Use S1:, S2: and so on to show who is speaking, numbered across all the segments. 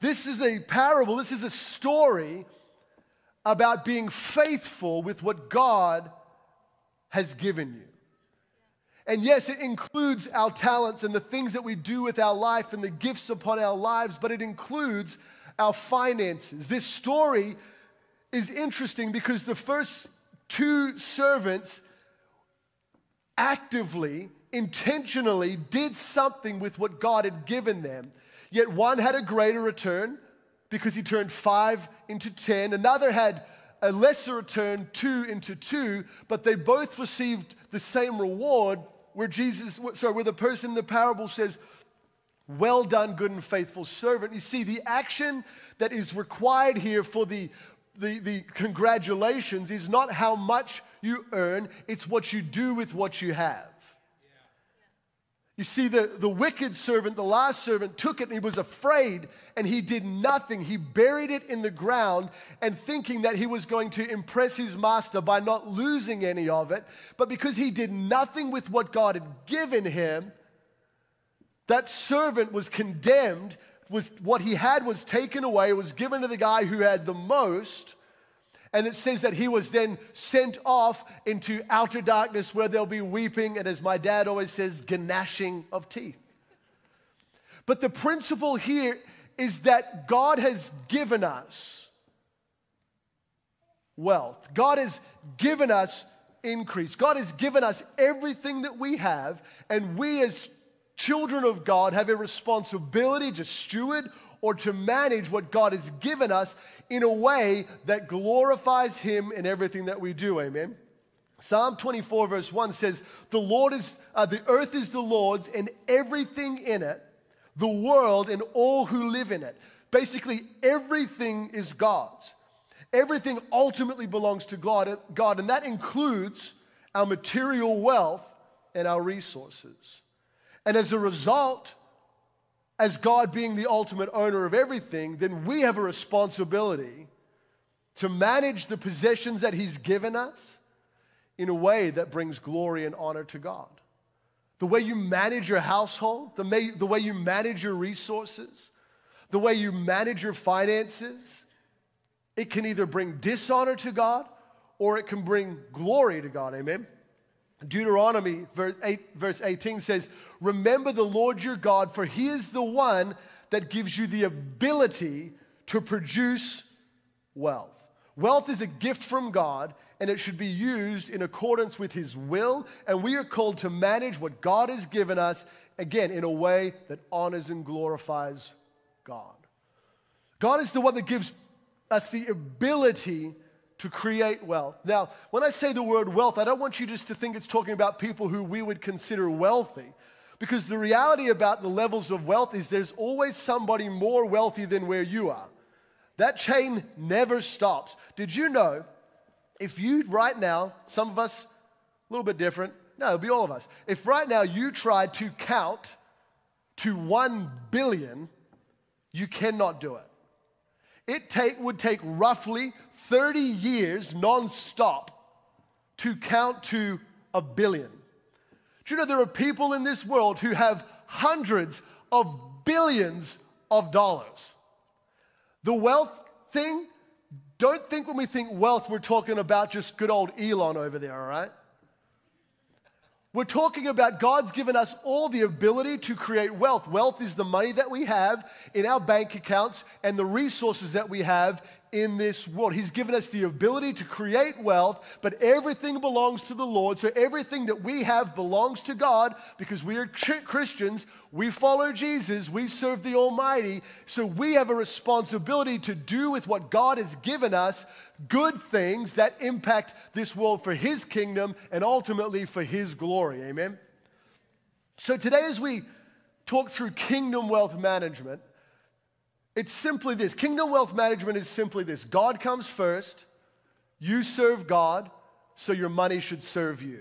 S1: This is a parable, this is a story about being faithful with what God has given you. And yes, it includes our talents and the things that we do with our life and the gifts upon our lives, but it includes our finances. This story is interesting because the first two servants actively, intentionally did something with what God had given them. Yet one had a greater return because he turned five into ten, another had a lesser return, two into two, but they both received the same reward where Jesus, sorry, where the person in the parable says, Well done, good and faithful servant. You see, the action that is required here for the, the, the congratulations is not how much you earn, it's what you do with what you have. You see, the, the wicked servant, the last servant, took it and he was afraid and he did nothing. He buried it in the ground and thinking that he was going to impress his master by not losing any of it. But because he did nothing with what God had given him, that servant was condemned. Was, what he had was taken away, was given to the guy who had the most. And it says that he was then sent off into outer darkness where there'll be weeping, and as my dad always says, gnashing of teeth. But the principle here is that God has given us wealth. God has given us increase. God has given us everything that we have, and we as children of God have a responsibility to steward or to manage what God has given us in a way that glorifies Him in everything that we do. Amen. Psalm 24, verse 1 says, The Lord is, uh, the earth is the Lord's and everything in it, the world and all who live in it. Basically, everything is God's. Everything ultimately belongs to God, God, and that includes our material wealth and our resources. And as a result, as God being the ultimate owner of everything, then we have a responsibility to manage the possessions that He's given us in a way that brings glory and honor to God. The way you manage your household, the, may, the way you manage your resources, the way you manage your finances, it can either bring dishonor to God or it can bring glory to God. Amen. Deuteronomy verse, 8, verse 18 says, Remember the Lord your God, for he is the one that gives you the ability to produce wealth. Wealth is a gift from God, and it should be used in accordance with his will, and we are called to manage what God has given us, again, in a way that honors and glorifies God. God is the one that gives us the ability to create wealth. Now, when I say the word wealth, I don't want you just to think it's talking about people who we would consider wealthy. Because the reality about the levels of wealth is there's always somebody more wealthy than where you are. That chain never stops. Did you know if you right now, some of us a little bit different, no, it'll be all of us. If right now you tried to count to 1 billion, you cannot do it. It take, would take roughly 30 years nonstop to count to a billion. Do you know there are people in this world who have hundreds of billions of dollars? The wealth thing, don't think when we think wealth, we're talking about just good old Elon over there, all right? We're talking about God's given us all the ability to create wealth. Wealth is the money that we have in our bank accounts and the resources that we have in this world. He's given us the ability to create wealth, but everything belongs to the Lord. So everything that we have belongs to God because we are Christians. We follow Jesus. We serve the Almighty. So we have a responsibility to do with what God has given us good things that impact this world for His kingdom and ultimately for His glory. Amen. So today, as we talk through kingdom wealth management, it's simply this. Kingdom wealth management is simply this. God comes first, you serve God, so your money should serve you.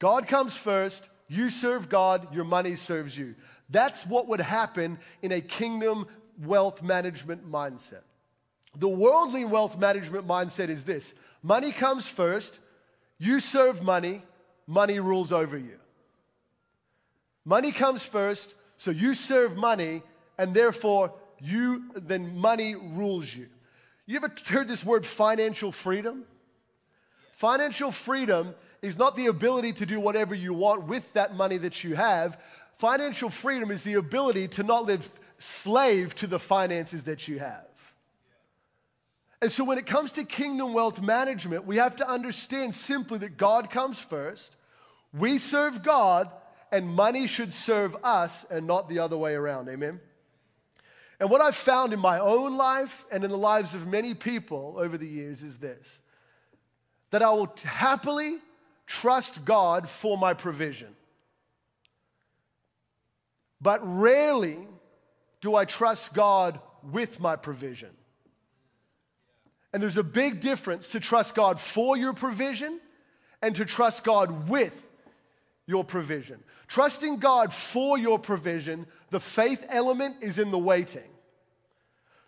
S1: God comes first, you serve God, your money serves you. That's what would happen in a kingdom wealth management mindset. The worldly wealth management mindset is this. Money comes first, you serve money, money rules over you. Money comes first, so you serve money, and therefore you then money rules you. You ever heard this word financial freedom? Financial freedom is not the ability to do whatever you want with that money that you have. Financial freedom is the ability to not live slave to the finances that you have. And so, when it comes to kingdom wealth management, we have to understand simply that God comes first. We serve God, and money should serve us and not the other way around. Amen? And what I've found in my own life and in the lives of many people over the years is this that I will happily trust God for my provision. But rarely do I trust God with my provision. And there's a big difference to trust God for your provision and to trust God with your provision. Trusting God for your provision, the faith element is in the waiting.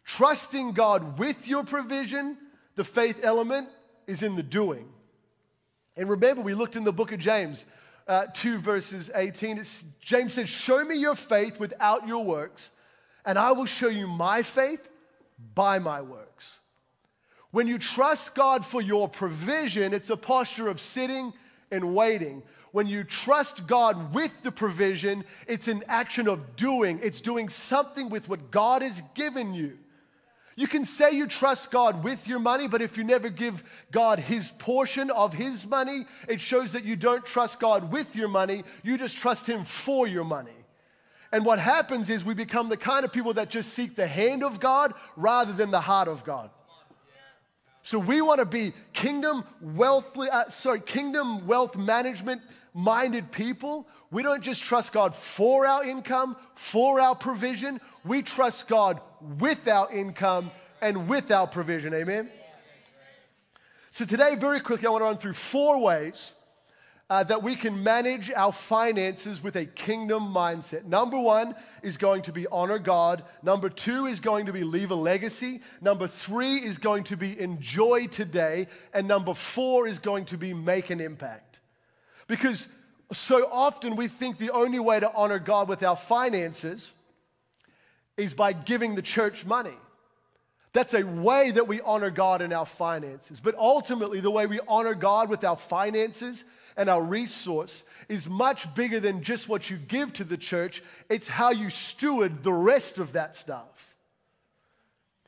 S1: Trusting God with your provision, the faith element is in the doing. And remember, we looked in the book of James, uh, 2 verses 18. It's, James said, Show me your faith without your works, and I will show you my faith by my works. When you trust God for your provision, it's a posture of sitting and waiting. When you trust God with the provision, it's an action of doing. It's doing something with what God has given you. You can say you trust God with your money, but if you never give God his portion of his money, it shows that you don't trust God with your money. You just trust him for your money. And what happens is we become the kind of people that just seek the hand of God rather than the heart of God. So we want to be kingdom wealth, uh, sorry, kingdom wealth management minded people. We don't just trust God for our income, for our provision. We trust God with our income and with our provision. Amen. So today, very quickly, I want to run through four ways uh, that we can manage our finances with a kingdom mindset. Number one is going to be honor God. Number two is going to be leave a legacy. Number three is going to be enjoy today. And number four is going to be make an impact. Because so often we think the only way to honor God with our finances is by giving the church money. That's a way that we honor God in our finances. But ultimately, the way we honor God with our finances and our resource is much bigger than just what you give to the church, it's how you steward the rest of that stuff.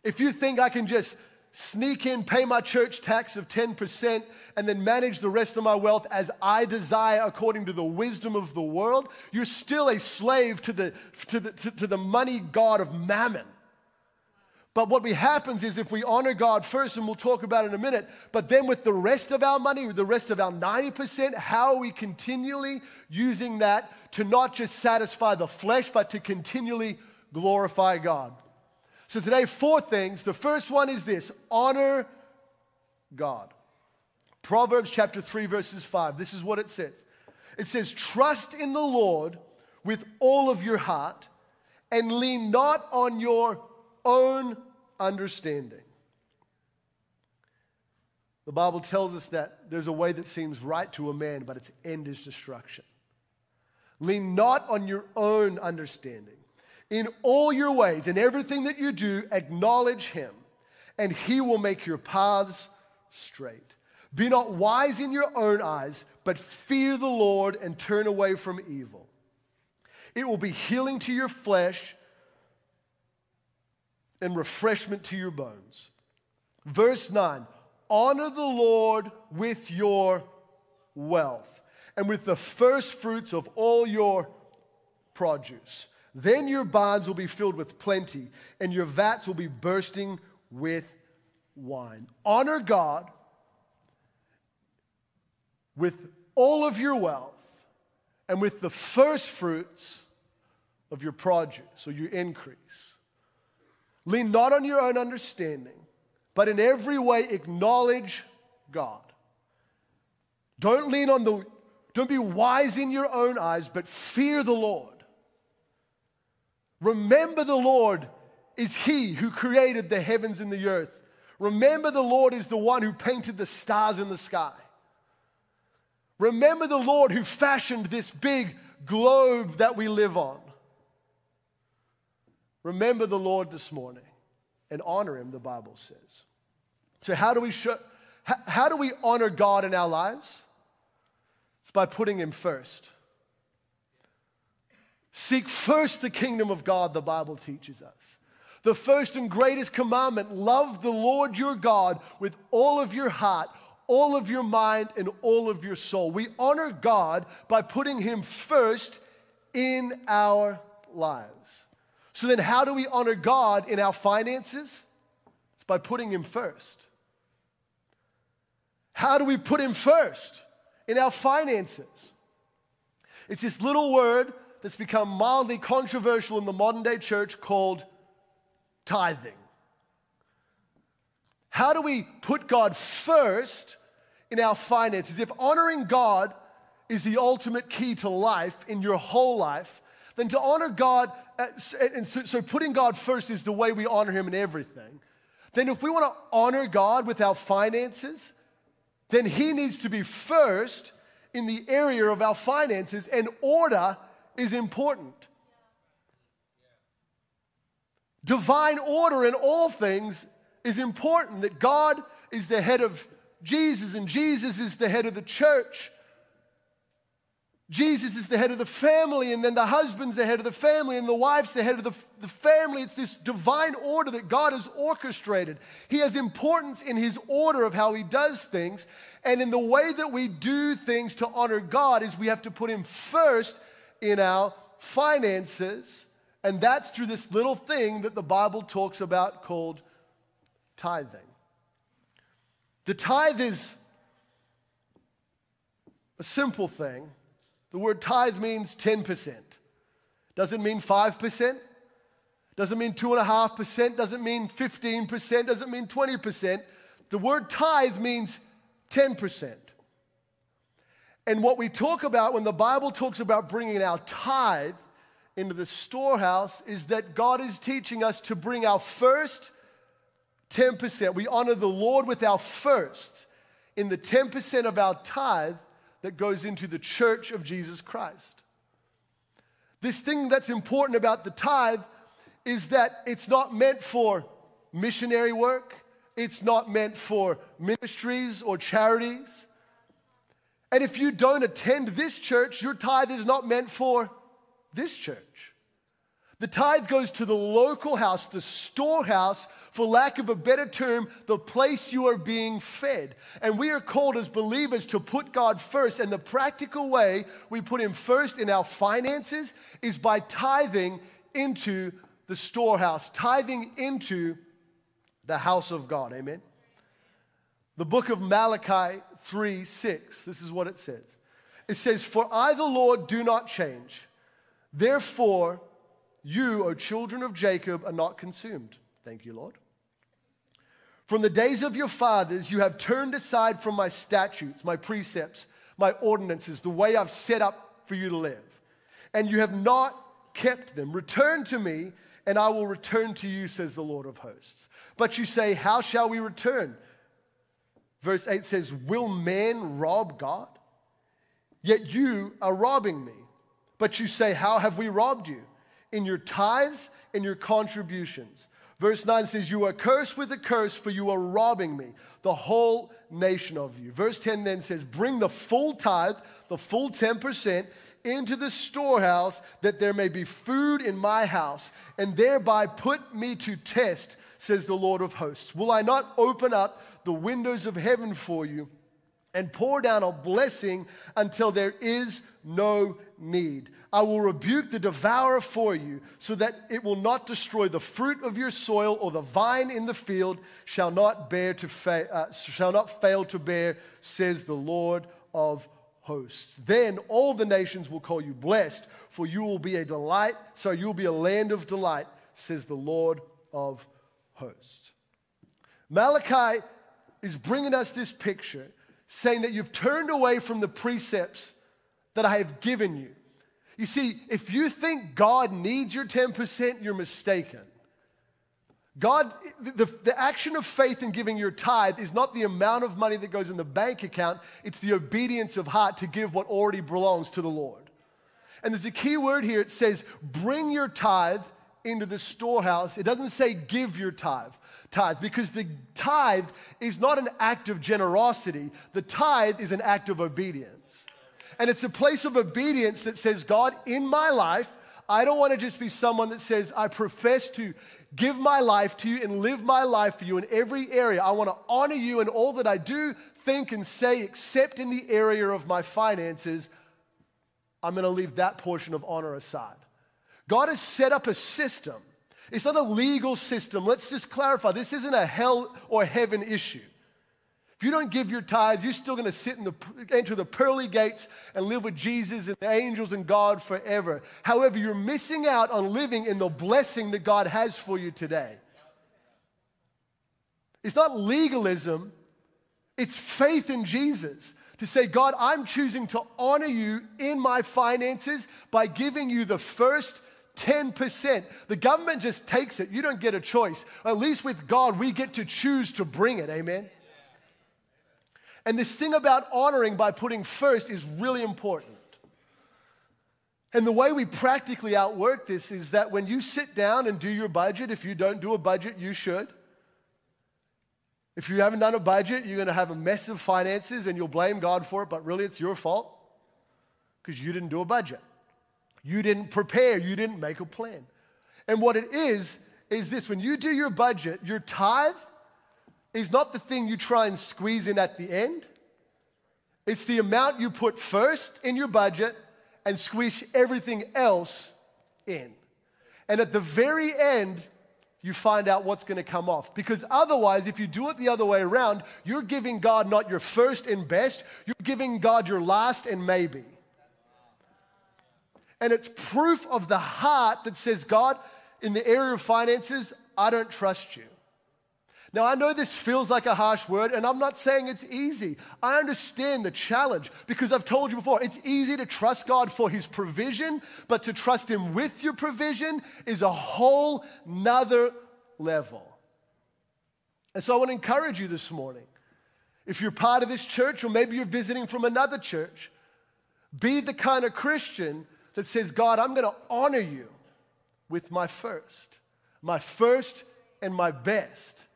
S1: If you think I can just sneak in, pay my church tax of 10%, and then manage the rest of my wealth as I desire according to the wisdom of the world, you're still a slave to the, to the, to, to the money god of mammon. But what we happens is if we honor God first, and we'll talk about it in a minute, but then with the rest of our money, with the rest of our 90%, how are we continually using that to not just satisfy the flesh, but to continually glorify God? So today, four things. The first one is this honor God. Proverbs chapter 3, verses 5. This is what it says it says, Trust in the Lord with all of your heart and lean not on your own understanding. The Bible tells us that there's a way that seems right to a man, but its end is destruction. Lean not on your own understanding. In all your ways, in everything that you do, acknowledge him, and he will make your paths straight. Be not wise in your own eyes, but fear the Lord and turn away from evil. It will be healing to your flesh and refreshment to your bones. Verse 9 Honor the Lord with your wealth and with the first fruits of all your produce. Then your barns will be filled with plenty, and your vats will be bursting with wine. Honor God with all of your wealth and with the first fruits of your produce or your increase. Lean not on your own understanding, but in every way acknowledge God. Don't lean on the, don't be wise in your own eyes, but fear the Lord. Remember the Lord is He who created the heavens and the earth. Remember the Lord is the one who painted the stars in the sky. Remember the Lord who fashioned this big globe that we live on. Remember the Lord this morning and honor him, the Bible says. So, how do we show, how, how do we honor God in our lives? It's by putting him first. Seek first the kingdom of God, the Bible teaches us. The first and greatest commandment love the Lord your God with all of your heart, all of your mind, and all of your soul. We honor God by putting Him first in our lives. So then, how do we honor God in our finances? It's by putting Him first. How do we put Him first in our finances? It's this little word that's become mildly controversial in the modern day church called tithing. How do we put God first in our finances? If honoring God is the ultimate key to life in your whole life, then to honor God, uh, and so putting God first is the way we honor Him in everything. Then, if we want to honor God with our finances, then He needs to be first in the area of our finances, and order is important. Divine order in all things is important, that God is the head of Jesus and Jesus is the head of the church. Jesus is the head of the family, and then the husband's the head of the family, and the wife's the head of the, the family. It's this divine order that God has orchestrated. He has importance in his order of how he does things. And in the way that we do things to honor God is we have to put him first in our finances. And that's through this little thing that the Bible talks about called tithing. The tithe is a simple thing. The word tithe means 10%. Doesn't mean 5%. Doesn't mean 2.5%. Doesn't mean 15%. Doesn't mean 20%. The word tithe means 10%. And what we talk about when the Bible talks about bringing our tithe into the storehouse is that God is teaching us to bring our first 10%. We honor the Lord with our first in the 10% of our tithe that goes into the church of Jesus Christ. This thing that's important about the tithe is that it's not meant for missionary work, it's not meant for ministries or charities. And if you don't attend this church, your tithe is not meant for this church. The tithe goes to the local house, the storehouse, for lack of a better term, the place you are being fed. And we are called as believers to put God first. And the practical way we put Him first in our finances is by tithing into the storehouse, tithing into the house of God. Amen. The book of Malachi 3 6, this is what it says. It says, For I, the Lord, do not change. Therefore, you, O children of Jacob, are not consumed. Thank you, Lord. From the days of your fathers, you have turned aside from my statutes, my precepts, my ordinances, the way I've set up for you to live. And you have not kept them. Return to me, and I will return to you, says the Lord of hosts. But you say, How shall we return? Verse 8 says, Will man rob God? Yet you are robbing me. But you say, How have we robbed you? In your tithes and your contributions. Verse 9 says, You are cursed with a curse, for you are robbing me, the whole nation of you. Verse 10 then says, Bring the full tithe, the full 10%, into the storehouse, that there may be food in my house, and thereby put me to test, says the Lord of hosts. Will I not open up the windows of heaven for you? and pour down a blessing until there is no need. I will rebuke the devourer for you, so that it will not destroy the fruit of your soil, or the vine in the field shall not bear to fa- uh, shall not fail to bear, says the Lord of hosts. Then all the nations will call you blessed, for you will be a delight. So you will be a land of delight, says the Lord of hosts. Malachi is bringing us this picture saying that you've turned away from the precepts that I have given you. You see, if you think God needs your 10%, you're mistaken. God, the, the action of faith in giving your tithe is not the amount of money that goes in the bank account, it's the obedience of heart to give what already belongs to the Lord. And there's a key word here it says, bring your tithe into the storehouse. It doesn't say give your tithe, tithe, because the tithe is not an act of generosity. The tithe is an act of obedience. And it's a place of obedience that says, God, in my life, I don't want to just be someone that says, I profess to give my life to you and live my life for you in every area. I want to honor you in all that I do, think, and say, except in the area of my finances. I'm going to leave that portion of honor aside. God has set up a system. It's not a legal system. Let's just clarify this isn't a hell or heaven issue. If you don't give your tithes, you're still going to sit in the enter the pearly gates and live with Jesus and the angels and God forever. However, you're missing out on living in the blessing that God has for you today. It's not legalism, it's faith in Jesus. To say, God, I'm choosing to honor you in my finances by giving you the first 10%. The government just takes it. You don't get a choice. At least with God, we get to choose to bring it. Amen. And this thing about honoring by putting first is really important. And the way we practically outwork this is that when you sit down and do your budget, if you don't do a budget, you should. If you haven't done a budget, you're going to have a mess of finances and you'll blame God for it, but really it's your fault because you didn't do a budget. You didn't prepare, you didn't make a plan. And what it is, is this when you do your budget, your tithe is not the thing you try and squeeze in at the end. It's the amount you put first in your budget and squeeze everything else in. And at the very end, you find out what's going to come off. Because otherwise, if you do it the other way around, you're giving God not your first and best, you're giving God your last and maybe. And it's proof of the heart that says, God, in the area of finances, I don't trust you. Now, I know this feels like a harsh word, and I'm not saying it's easy. I understand the challenge because I've told you before, it's easy to trust God for His provision, but to trust Him with your provision is a whole nother level. And so I want to encourage you this morning. If you're part of this church, or maybe you're visiting from another church, be the kind of Christian that says, God, I'm going to honor you with my first, my first and my best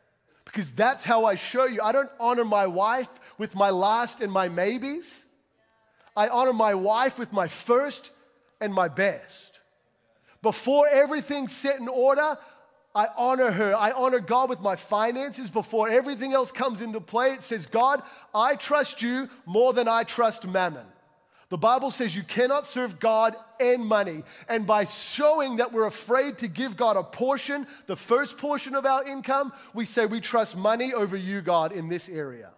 S1: because that's how I show you. I don't honor my wife with my last and my maybes. I honor my wife with my first and my best. Before everything's set in order, I honor her. I honor God with my finances before everything else comes into play. It says, God, I trust you more than I trust mammon. The Bible says you cannot serve God and money. And by showing that we're afraid to give God a portion, the first portion of our income, we say we trust money over you, God, in this area.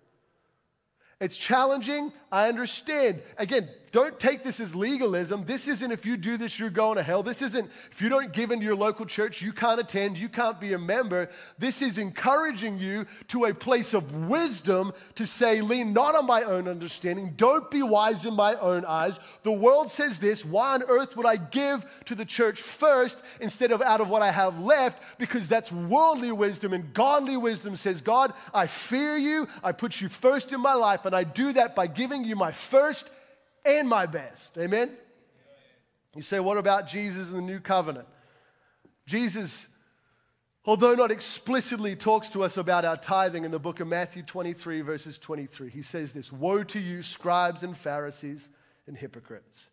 S1: It's challenging. I understand. Again, don't take this as legalism. This isn't if you do this, you're going to hell. This isn't if you don't give into your local church, you can't attend, you can't be a member. This is encouraging you to a place of wisdom to say, lean not on my own understanding. Don't be wise in my own eyes. The world says this why on earth would I give to the church first instead of out of what I have left? Because that's worldly wisdom, and godly wisdom says, God, I fear you, I put you first in my life, and I do that by giving you my first and my best. Amen? You say, what about Jesus and the new covenant? Jesus, although not explicitly talks to us about our tithing in the book of Matthew 23, verses 23, he says this Woe to you, scribes and Pharisees and hypocrites,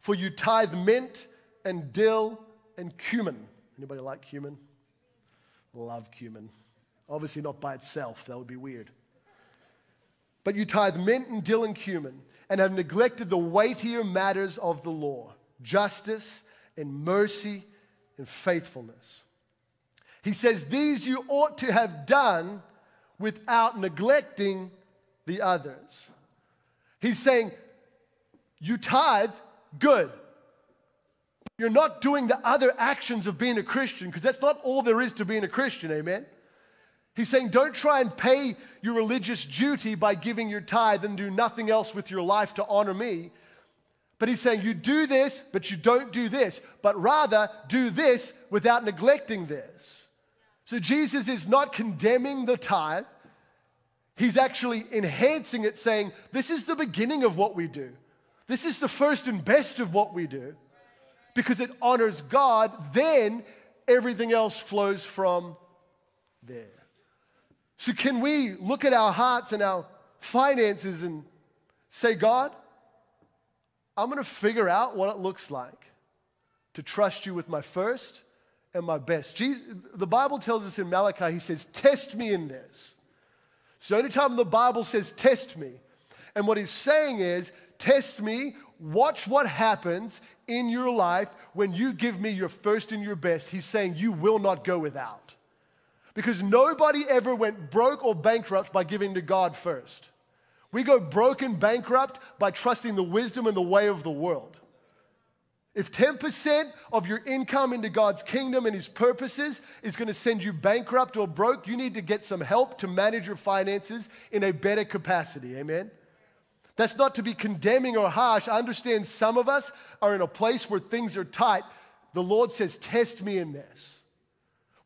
S1: for you tithe mint and dill and cumin. Anybody like cumin? Love cumin. Obviously, not by itself, that would be weird. But you tithe mint and dill and cumin and have neglected the weightier matters of the law justice and mercy and faithfulness. He says, These you ought to have done without neglecting the others. He's saying, You tithe, good. You're not doing the other actions of being a Christian because that's not all there is to being a Christian, amen? He's saying, don't try and pay your religious duty by giving your tithe and do nothing else with your life to honor me. But he's saying, you do this, but you don't do this, but rather do this without neglecting this. So Jesus is not condemning the tithe, he's actually enhancing it, saying, this is the beginning of what we do. This is the first and best of what we do because it honors God. Then everything else flows from there. So, can we look at our hearts and our finances and say, God, I'm going to figure out what it looks like to trust you with my first and my best. Jesus, the Bible tells us in Malachi, he says, Test me in this. So, anytime the Bible says, Test me, and what he's saying is, Test me, watch what happens in your life when you give me your first and your best. He's saying, You will not go without. Because nobody ever went broke or bankrupt by giving to God first. We go broken, bankrupt by trusting the wisdom and the way of the world. If 10% of your income into God's kingdom and His purposes is going to send you bankrupt or broke, you need to get some help to manage your finances in a better capacity. Amen? That's not to be condemning or harsh. I understand some of us are in a place where things are tight. The Lord says, Test me in this.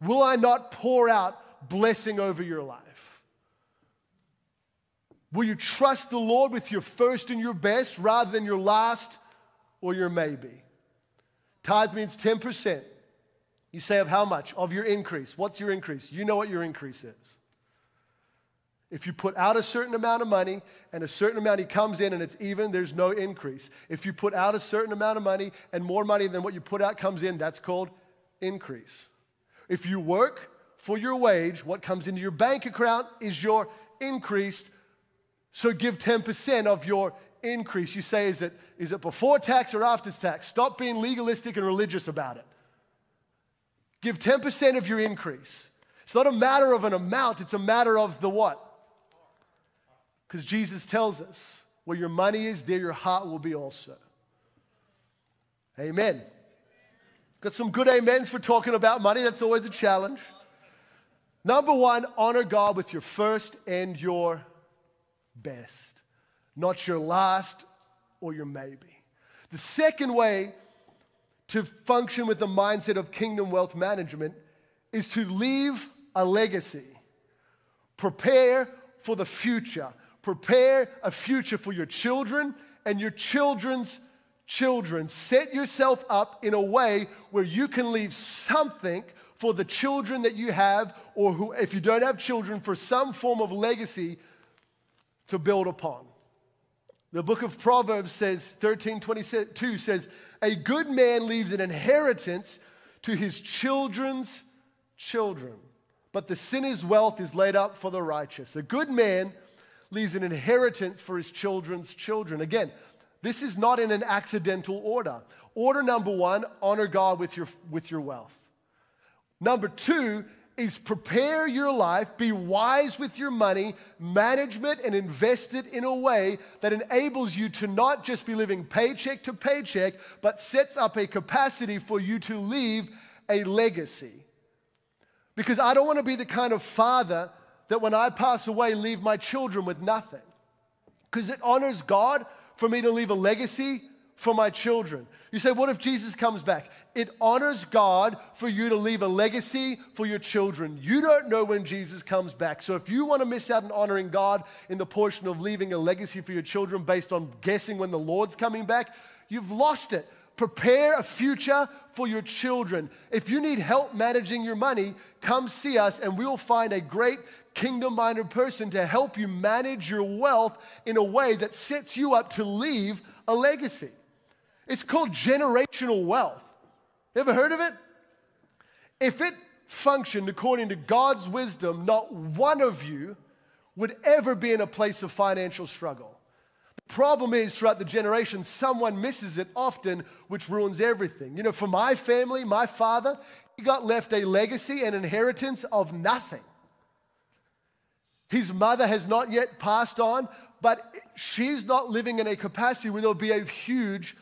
S1: Will I not pour out blessing over your life? Will you trust the Lord with your first and your best rather than your last or your maybe? Tithe means 10%. You say of how much? Of your increase. What's your increase? You know what your increase is. If you put out a certain amount of money and a certain amount he comes in and it's even, there's no increase. If you put out a certain amount of money and more money than what you put out comes in, that's called increase. If you work for your wage, what comes into your bank account is your increase. So give 10% of your increase. You say, is it, is it before tax or after tax? Stop being legalistic and religious about it. Give 10% of your increase. It's not a matter of an amount, it's a matter of the what? Because Jesus tells us where your money is, there your heart will be also. Amen. Got some good amens for talking about money. That's always a challenge. Number one, honor God with your first and your best not your last or your maybe. The second way to function with the mindset of kingdom wealth management is to leave a legacy. Prepare for the future. Prepare a future for your children and your children's children. Set yourself up in a way where you can leave something for the children that you have, or who, if you don't have children, for some form of legacy to build upon. The book of Proverbs says, 13 22 says, A good man leaves an inheritance to his children's children, but the sinner's wealth is laid up for the righteous. A good man leaves an inheritance for his children's children. Again, this is not in an accidental order. Order number one, honor God with your, with your wealth. Number two, is prepare your life, be wise with your money, management, and invest it in a way that enables you to not just be living paycheck to paycheck, but sets up a capacity for you to leave a legacy. Because I don't want to be the kind of father that when I pass away, leave my children with nothing. Because it honors God for me to leave a legacy for my children. You say, what if Jesus comes back? It honors God for you to leave a legacy for your children. You don't know when Jesus comes back. So if you want to miss out on honoring God in the portion of leaving a legacy for your children based on guessing when the Lord's coming back, you've lost it. Prepare a future for your children. If you need help managing your money, come see us and we will find a great kingdom minded person to help you manage your wealth in a way that sets you up to leave a legacy. It's called generational wealth. You ever heard of it? If it functioned according to God's wisdom, not one of you would ever be in a place of financial struggle. The problem is, throughout the generations, someone misses it often, which ruins everything. You know, for my family, my father, he got left a legacy and inheritance of nothing. His mother has not yet passed on, but she's not living in a capacity where there'll be a huge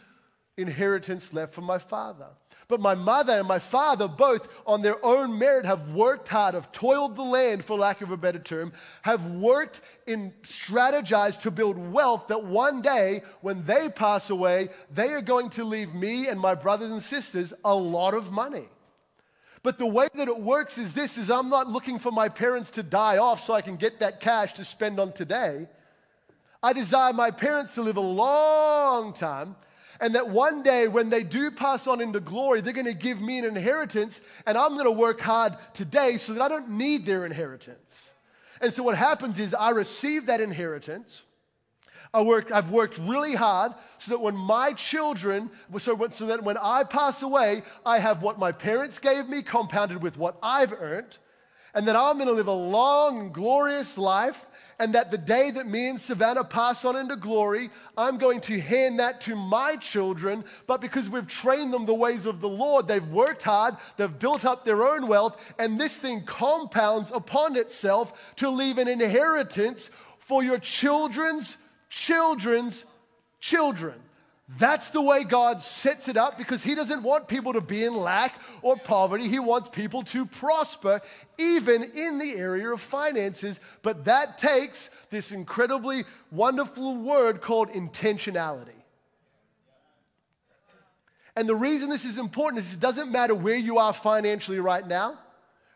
S1: inheritance left for my father. But my mother and my father, both on their own merit, have worked hard, have toiled the land, for lack of a better term, have worked and strategized to build wealth that one day, when they pass away, they are going to leave me and my brothers and sisters a lot of money. But the way that it works is this is I'm not looking for my parents to die off so I can get that cash to spend on today. I desire my parents to live a long time And that one day when they do pass on into glory, they're going to give me an inheritance, and I'm going to work hard today so that I don't need their inheritance. And so what happens is I receive that inheritance. I work, I've worked really hard so that when my children, so, when, so that when I pass away, I have what my parents gave me compounded with what I've earned, and that I'm going to live a long glorious life, and that the day that me and Savannah pass on into glory, I'm going to hand that to my children. But because we've trained them the ways of the Lord, they've worked hard, they've built up their own wealth, and this thing compounds upon itself to leave an inheritance for your children's children's children. That's the way God sets it up because He doesn't want people to be in lack or poverty. He wants people to prosper, even in the area of finances. But that takes this incredibly wonderful word called intentionality. And the reason this is important is it doesn't matter where you are financially right now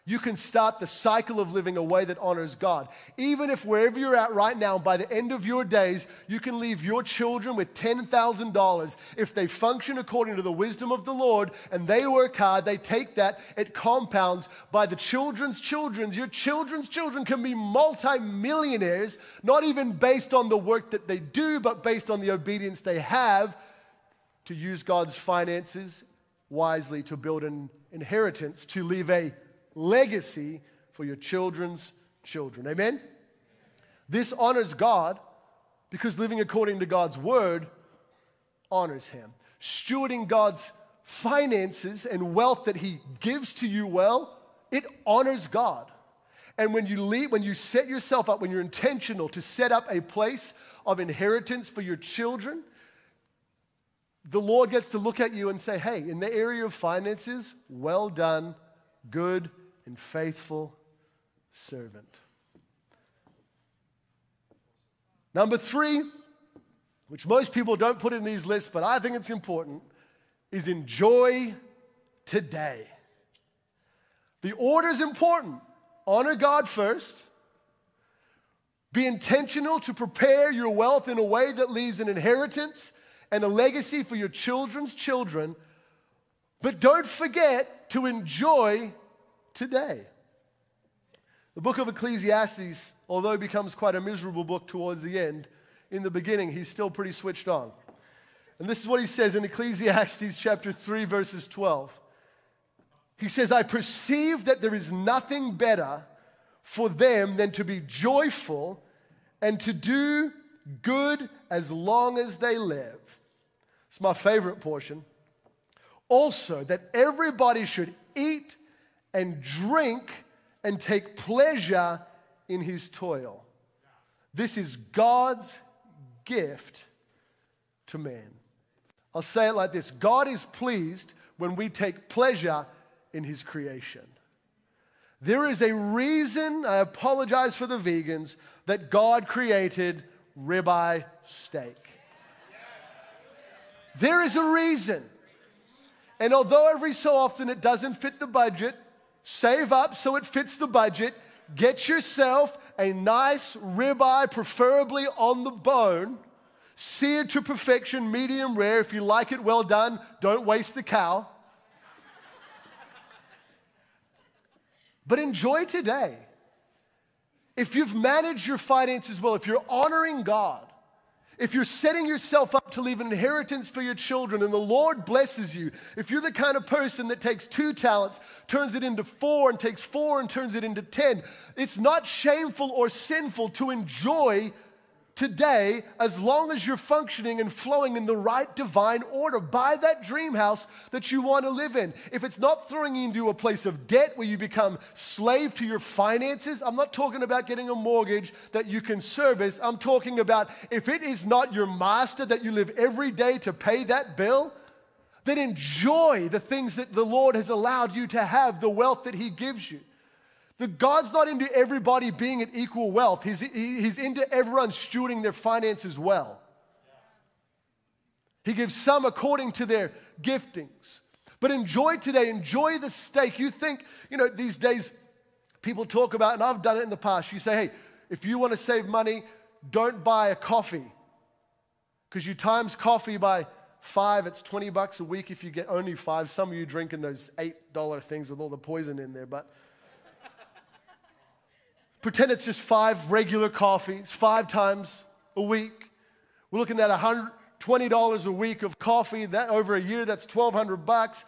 S1: you can start the cycle of living a way that honors God. Even if wherever you're at right now, by the end of your days, you can leave your children with $10,000. If they function according to the wisdom of the Lord and they work hard, they take that, it compounds by the children's children's. Your children's children can be multimillionaires, not even based on the work that they do, but based on the obedience they have to use God's finances wisely to build an inheritance, to leave a legacy for your children's children. Amen? This honors God because living according to God's word honors Him. Stewarding God's finances and wealth that He gives to you well, it honors God. And when you when you set yourself up, when you're intentional to set up a place of inheritance for your children, the Lord gets to look at you and say, hey, in the area of finances, well done, good and faithful servant. Number three, which most people don't put in these lists, but I think it's important, is enjoy today. The order is important. Honor God first. Be intentional to prepare your wealth in a way that leaves an inheritance and a legacy for your children's children. But don't forget to enjoy today. The book of Ecclesiastes, although it becomes quite a miserable book towards the end, in the beginning, he's still pretty switched on. And this is what he says in Ecclesiastes chapter 3, verses 12. He says, I perceive that there is nothing better for them than to be joyful and to do good as long as they live. It's my favorite portion. Also, that everybody should eat and drink and take pleasure in his toil. This is God's gift to man. I'll say it like this God is pleased when we take pleasure in his creation. There is a reason, I apologize for the vegans, that God created ribeye steak. There is a reason. And although every so often it doesn't fit the budget, Save up so it fits the budget. Get yourself a nice ribeye, preferably on the bone. Sear to perfection, medium rare. If you like it well done, don't waste the cow. but enjoy today. If you've managed your finances well, if you're honoring God, if you're setting yourself up to leave an inheritance for your children and the Lord blesses you, if you're the kind of person that takes two talents, turns it into four, and takes four and turns it into ten, it's not shameful or sinful to enjoy today as long as you're functioning and flowing in the right divine order. Buy that dream house that you want to live in. If it's not throwing you into a place of debt where you become slave to your finances, I'm not talking about getting a mortgage that you can service. I'm talking about if it is not your master that you live every day to pay that bill, then enjoy the things that the Lord has allowed you to have, the wealth that He gives you. The God's not into everybody being at equal wealth. He's, he's into everyone stewarding their finances well. He gives some according to their giftings. But enjoy today, enjoy the steak. You think, you know, these days people talk about, and I've done it in the past, you say, hey, if you want to save money, don't buy a coffee because you times coffee by five, it's 20 bucks a week if you get only five. Some of you drinking those $8 things with all the poison in there, but pretend it's just five regular coffees, five times a week. We're looking at $120 a week of coffee. That over a year, that's 1200 bucks.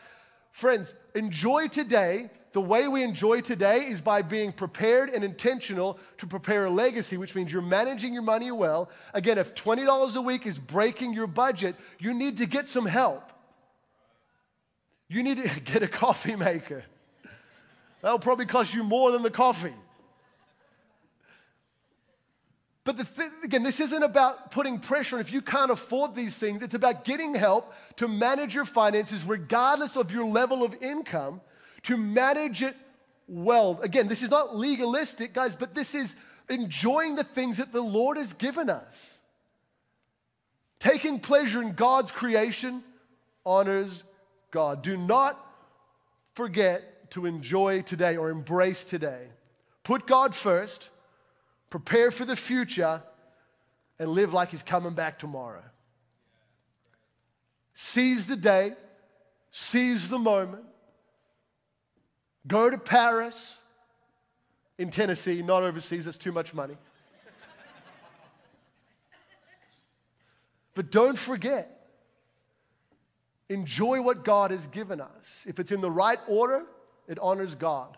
S1: Friends, enjoy today the way we enjoy today is by being prepared and intentional to prepare a legacy, which means you're managing your money well. Again, if $20 a week is breaking your budget, you need to get some help. You need to get a coffee maker. That'll probably cost you more than the coffee. But th- again, this isn't about putting pressure on if you can't afford these things. It's about getting help to manage your finances regardless of your level of income to manage it well. Again, this is not legalistic, guys, but this is enjoying the things that the Lord has given us. Taking pleasure in God's creation honors God. Do not forget to enjoy today or embrace today. Put God first, prepare for the future, and live like He's coming back tomorrow. Seize the day, seize the moment, Go to Paris in Tennessee, not overseas, that's too much money. but don't forget, enjoy what God has given us. If it's in the right order, it honors God.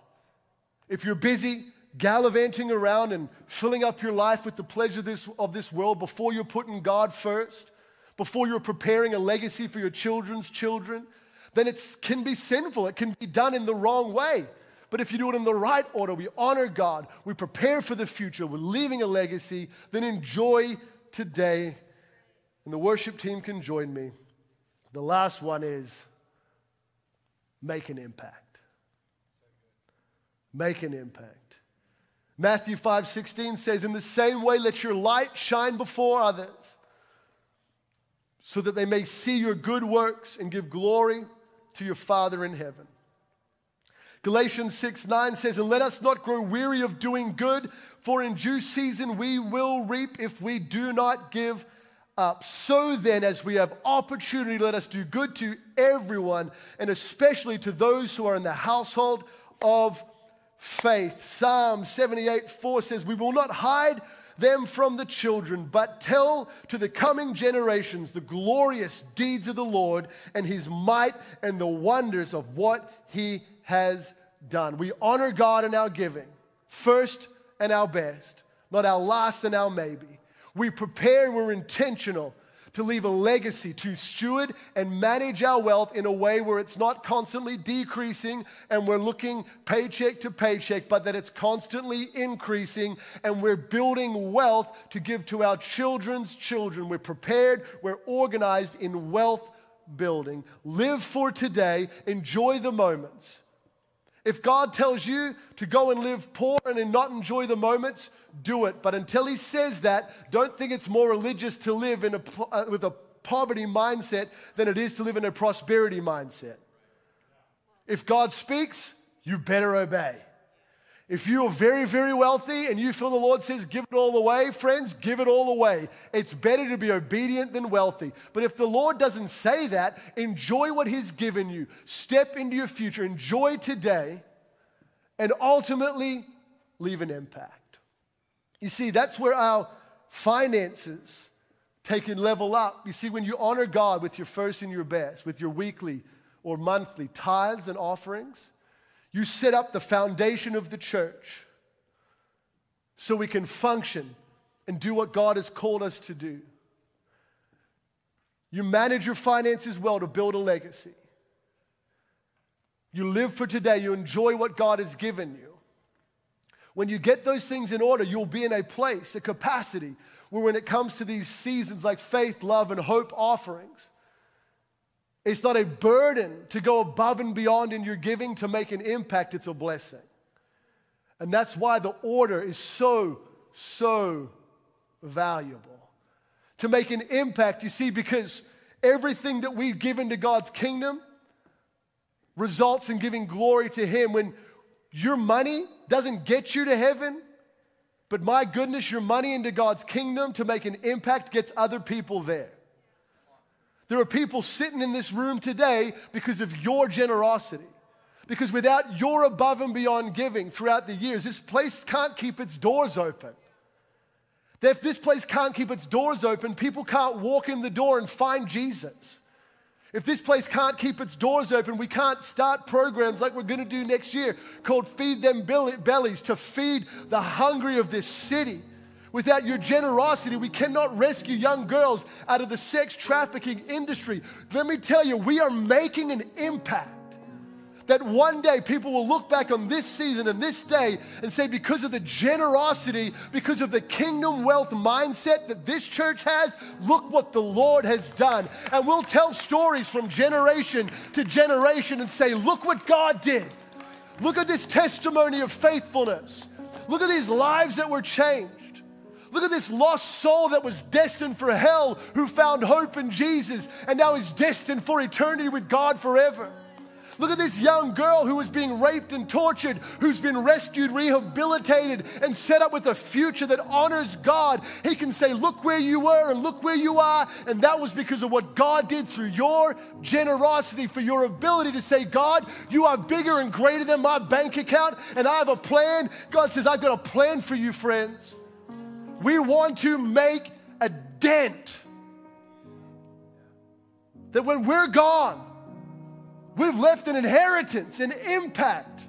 S1: If you're busy gallivanting around and filling up your life with the pleasure of this, of this world before you're putting God first, before you're preparing a legacy for your children's children, then it can be sinful. It can be done in the wrong way. But if you do it in the right order, we honor God, we prepare for the future, we're leaving a legacy, then enjoy today. And the worship team can join me. The last one is make an impact. Make an impact. Matthew 5 16 says, In the same way, let your light shine before others, so that they may see your good works and give glory to your Father in heaven. Galatians 6 9 says, And let us not grow weary of doing good, for in due season we will reap if we do not give up. So then, as we have opportunity, let us do good to everyone, and especially to those who are in the household of faith. Psalm 78 4 says, We will not hide them from the children, but tell to the coming generations the glorious deeds of the Lord and his might and the wonders of what he has done. We honor God in our giving, first and our best, not our last and our maybe. We prepare, we're intentional to leave a legacy, to steward and manage our wealth in a way where it's not constantly decreasing and we're looking paycheck to paycheck, but that it's constantly increasing and we're building wealth to give to our children's children. We're prepared, we're organized in wealth building. Live for today, enjoy the moments. If God tells you to go and live poor and not enjoy the moments, do it. But until He says that, don't think it's more religious to live in a, uh, with a poverty mindset than it is to live in a prosperity mindset. If God speaks, you better obey. If you are very, very wealthy and you feel the Lord says, give it all away, friends, give it all away. It's better to be obedient than wealthy. But if the Lord doesn't say that, enjoy what He's given you. Step into your future, enjoy today, and ultimately leave an impact. You see, that's where our finances take and level up. You see, when you honor God with your first and your best, with your weekly or monthly tithes and offerings, you set up the foundation of the church so we can function and do what God has called us to do. You manage your finances well to build a legacy. You live for today. You enjoy what God has given you. When you get those things in order, you'll be in a place, a capacity, where when it comes to these seasons like faith, love, and hope offerings, it's not a burden to go above and beyond in your giving to make an impact, it's a blessing. And that's why the order is so, so valuable. To make an impact, you see, because everything that we've given to God's kingdom results in giving glory to Him. When your money doesn't get you to heaven, but my goodness, your money into God's kingdom to make an impact gets other people there. There are people sitting in this room today because of your generosity. Because without your above and beyond giving throughout the years, this place can't keep its doors open. If this place can't keep its doors open, people can't walk in the door and find Jesus. If this place can't keep its doors open, we can't start programs like we're going to do next year called Feed Them Bellies to feed the hungry of this city. Without your generosity, we cannot rescue young girls out of the sex trafficking industry. Let me tell you, we are making an impact that one day people will look back on this season and this day and say, because of the generosity, because of the kingdom wealth mindset that this church has, look what the Lord has done. And we'll tell stories from generation to generation and say, look what God did. Look at this testimony of faithfulness. Look at these lives that were changed. Look at this lost soul that was destined for hell who found hope in Jesus and now is destined for eternity with God forever. Look at this young girl who was being raped and tortured, who's been rescued, rehabilitated, and set up with a future that honors God. He can say, Look where you were and look where you are. And that was because of what God did through your generosity, for your ability to say, God, you are bigger and greater than my bank account, and I have a plan. God says, I've got a plan for you, friends. We want to make a dent. That when we're gone, We've left an inheritance, an impact.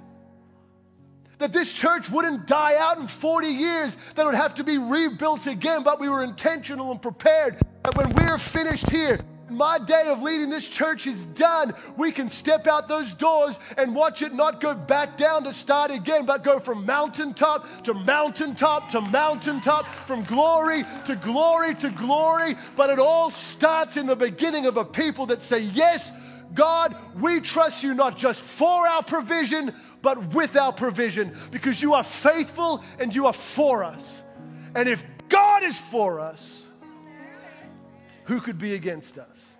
S1: That this church wouldn't die out in 40 years, that it would have to be rebuilt again, but we were intentional and prepared. That when we're finished here, my day of leading this church is done, we can step out those doors and watch it not go back down to start again, but go from mountaintop to mountaintop to mountaintop, from glory to glory to glory. But it all starts in the beginning of a people that say, Yes, God, we trust you not just for our provision, but with our provision because you are faithful and you are for us. And if God is for us, who could be against us?